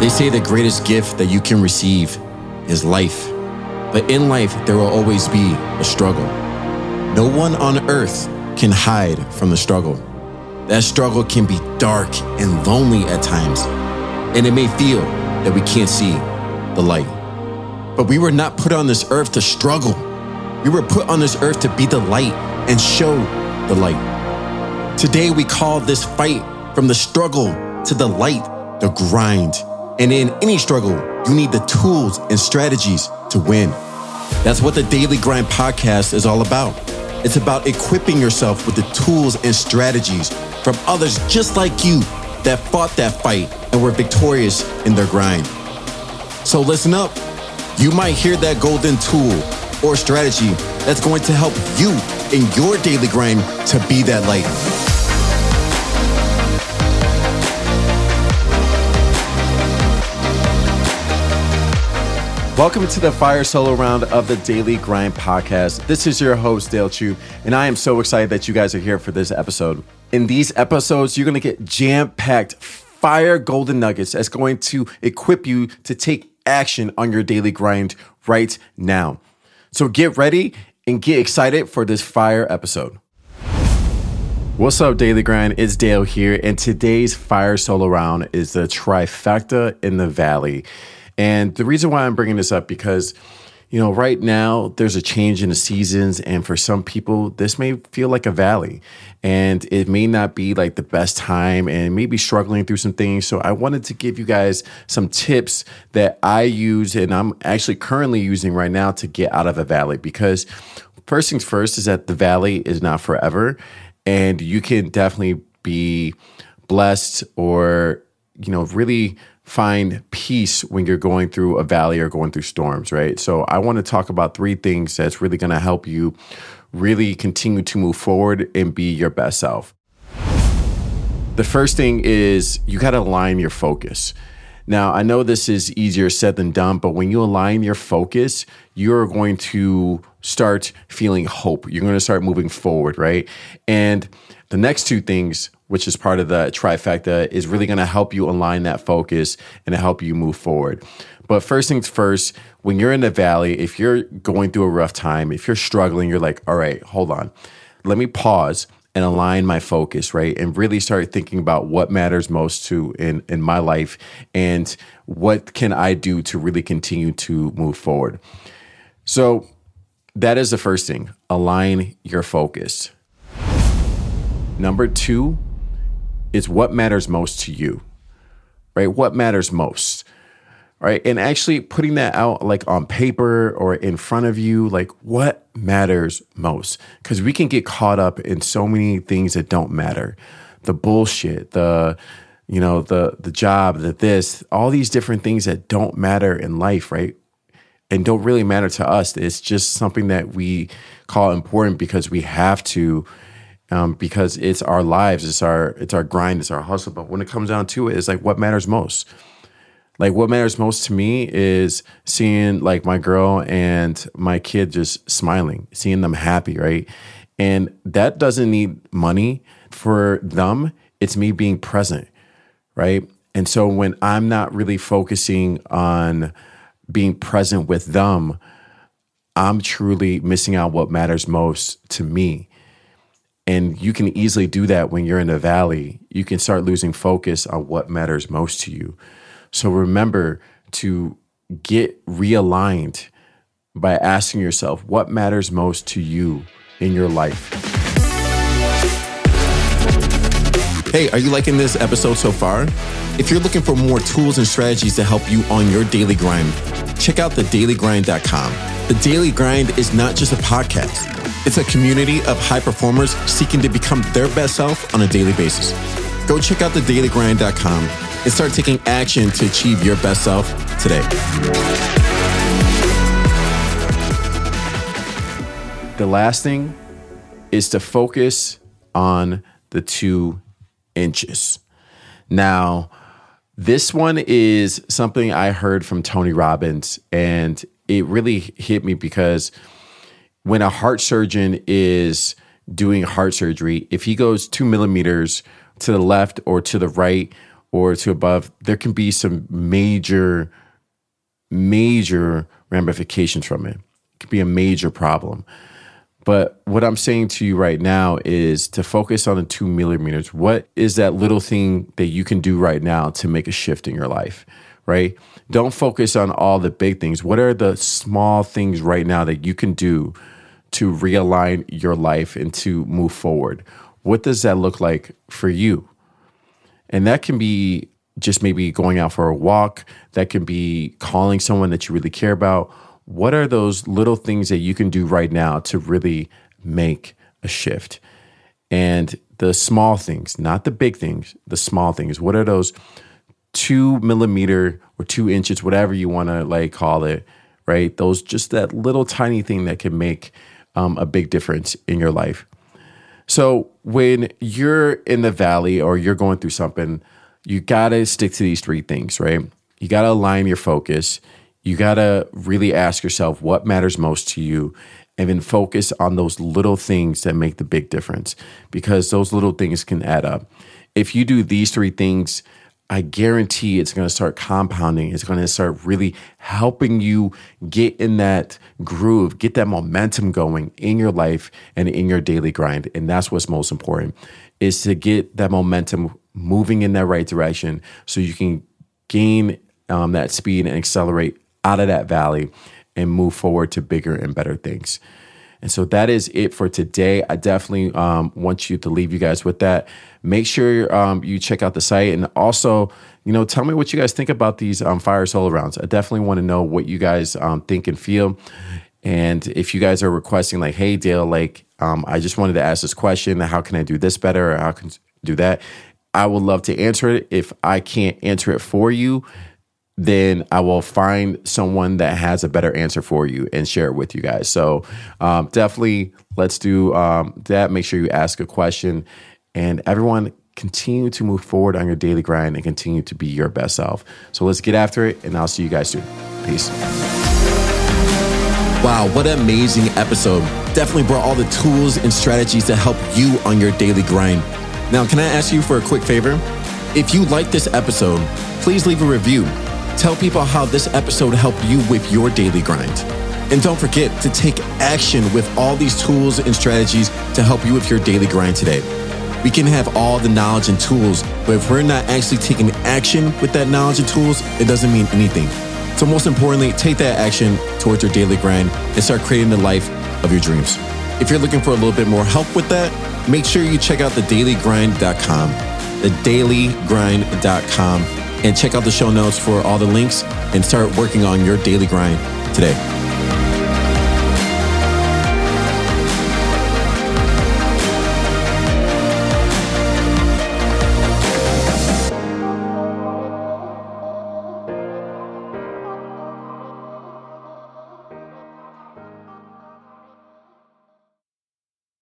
They say the greatest gift that you can receive is life. But in life, there will always be a struggle. No one on earth can hide from the struggle. That struggle can be dark and lonely at times, and it may feel that we can't see the light. But we were not put on this earth to struggle. We were put on this earth to be the light and show the light. Today, we call this fight from the struggle to the light, the grind. And in any struggle, you need the tools and strategies to win. That's what the Daily Grind podcast is all about. It's about equipping yourself with the tools and strategies from others just like you that fought that fight and were victorious in their grind. So listen up. You might hear that golden tool or strategy that's going to help you in your daily grind to be that light. Welcome to the Fire Solo round of the Daily Grind podcast. This is your host, Dale Chu, and I am so excited that you guys are here for this episode. In these episodes, you're going to get jam packed fire golden nuggets that's going to equip you to take action on your daily grind right now. So get ready and get excited for this fire episode. What's up, Daily Grind? It's Dale here, and today's fire solo round is the trifecta in the valley. And the reason why I'm bringing this up because you know, right now there's a change in the seasons, and for some people, this may feel like a valley, and it may not be like the best time, and maybe struggling through some things. So, I wanted to give you guys some tips that I use, and I'm actually currently using right now to get out of a valley. Because first things first is that the valley is not forever, and you can definitely be blessed or you know really find peace when you're going through a valley or going through storms, right? So I want to talk about three things that's really going to help you really continue to move forward and be your best self. The first thing is you got to align your focus. Now, I know this is easier said than done, but when you align your focus, you're going to start feeling hope. You're going to start moving forward, right? And the next two things which is part of the trifecta, is really going to help you align that focus and help you move forward. But first things first, when you're in the valley, if you're going through a rough time, if you're struggling, you're like, all right, hold on. Let me pause and align my focus, right? And really start thinking about what matters most to in in my life and what can I do to really continue to move forward. So that is the first thing. Align your focus. Number 2 is what matters most to you, right? What matters most, right? And actually putting that out like on paper or in front of you, like what matters most? Because we can get caught up in so many things that don't matter the bullshit, the, you know, the, the job, the this, all these different things that don't matter in life, right? And don't really matter to us. It's just something that we call important because we have to um, because it's our lives, it's our it's our grind, it's our hustle. But when it comes down to it, it's like what matters most. Like what matters most to me is seeing like my girl and my kid just smiling, seeing them happy, right? And that doesn't need money for them. It's me being present, right? And so when I'm not really focusing on being present with them, I'm truly missing out what matters most to me. And you can easily do that when you're in a valley. You can start losing focus on what matters most to you. So remember to get realigned by asking yourself what matters most to you in your life. Hey, are you liking this episode so far? If you're looking for more tools and strategies to help you on your daily grind, check out thedailygrind.com. The Daily Grind is not just a podcast. It's a community of high performers seeking to become their best self on a daily basis. Go check out thedailygrind.com and start taking action to achieve your best self today. The last thing is to focus on the two inches. Now, this one is something I heard from Tony Robbins, and it really hit me because when a heart surgeon is doing heart surgery, if he goes two millimeters to the left or to the right, or to above, there can be some major, major ramifications from it. It could be a major problem. But what I'm saying to you right now is to focus on the two millimeters. What is that little thing that you can do right now to make a shift in your life? Right? Don't focus on all the big things. What are the small things right now that you can do to realign your life and to move forward? What does that look like for you? And that can be just maybe going out for a walk, that can be calling someone that you really care about what are those little things that you can do right now to really make a shift? And the small things, not the big things, the small things. What are those two millimeter or two inches, whatever you want to like call it, right? Those just that little tiny thing that can make um, a big difference in your life. So when you're in the valley or you're going through something, you got to stick to these three things, right? You got to align your focus you got to really ask yourself what matters most to you and then focus on those little things that make the big difference because those little things can add up. If you do these three things, I guarantee it's going to start compounding. It's going to start really helping you get in that groove, get that momentum going in your life and in your daily grind. And that's what's most important is to get that momentum moving in that right direction so you can gain um, that speed and accelerate out of that valley and move forward to bigger and better things. And so that is it for today. I definitely um, want you to leave you guys with that. Make sure um, you check out the site and also, you know, tell me what you guys think about these um, fire solo rounds. I definitely want to know what you guys um, think and feel. And if you guys are requesting, like, hey, Dale, like, um, I just wanted to ask this question. How can I do this better? Or how can I do that? I would love to answer it. If I can't answer it for you, then I will find someone that has a better answer for you and share it with you guys. So um, definitely let's do um, that. Make sure you ask a question and everyone continue to move forward on your daily grind and continue to be your best self. So let's get after it and I'll see you guys soon. Peace. Wow, what an amazing episode. Definitely brought all the tools and strategies to help you on your daily grind. Now, can I ask you for a quick favor? If you like this episode, please leave a review Tell people how this episode helped you with your daily grind. And don't forget to take action with all these tools and strategies to help you with your daily grind today. We can have all the knowledge and tools, but if we're not actually taking action with that knowledge and tools, it doesn't mean anything. So, most importantly, take that action towards your daily grind and start creating the life of your dreams. If you're looking for a little bit more help with that, make sure you check out thedailygrind.com. Thedailygrind.com and check out the show notes for all the links and start working on your daily grind today.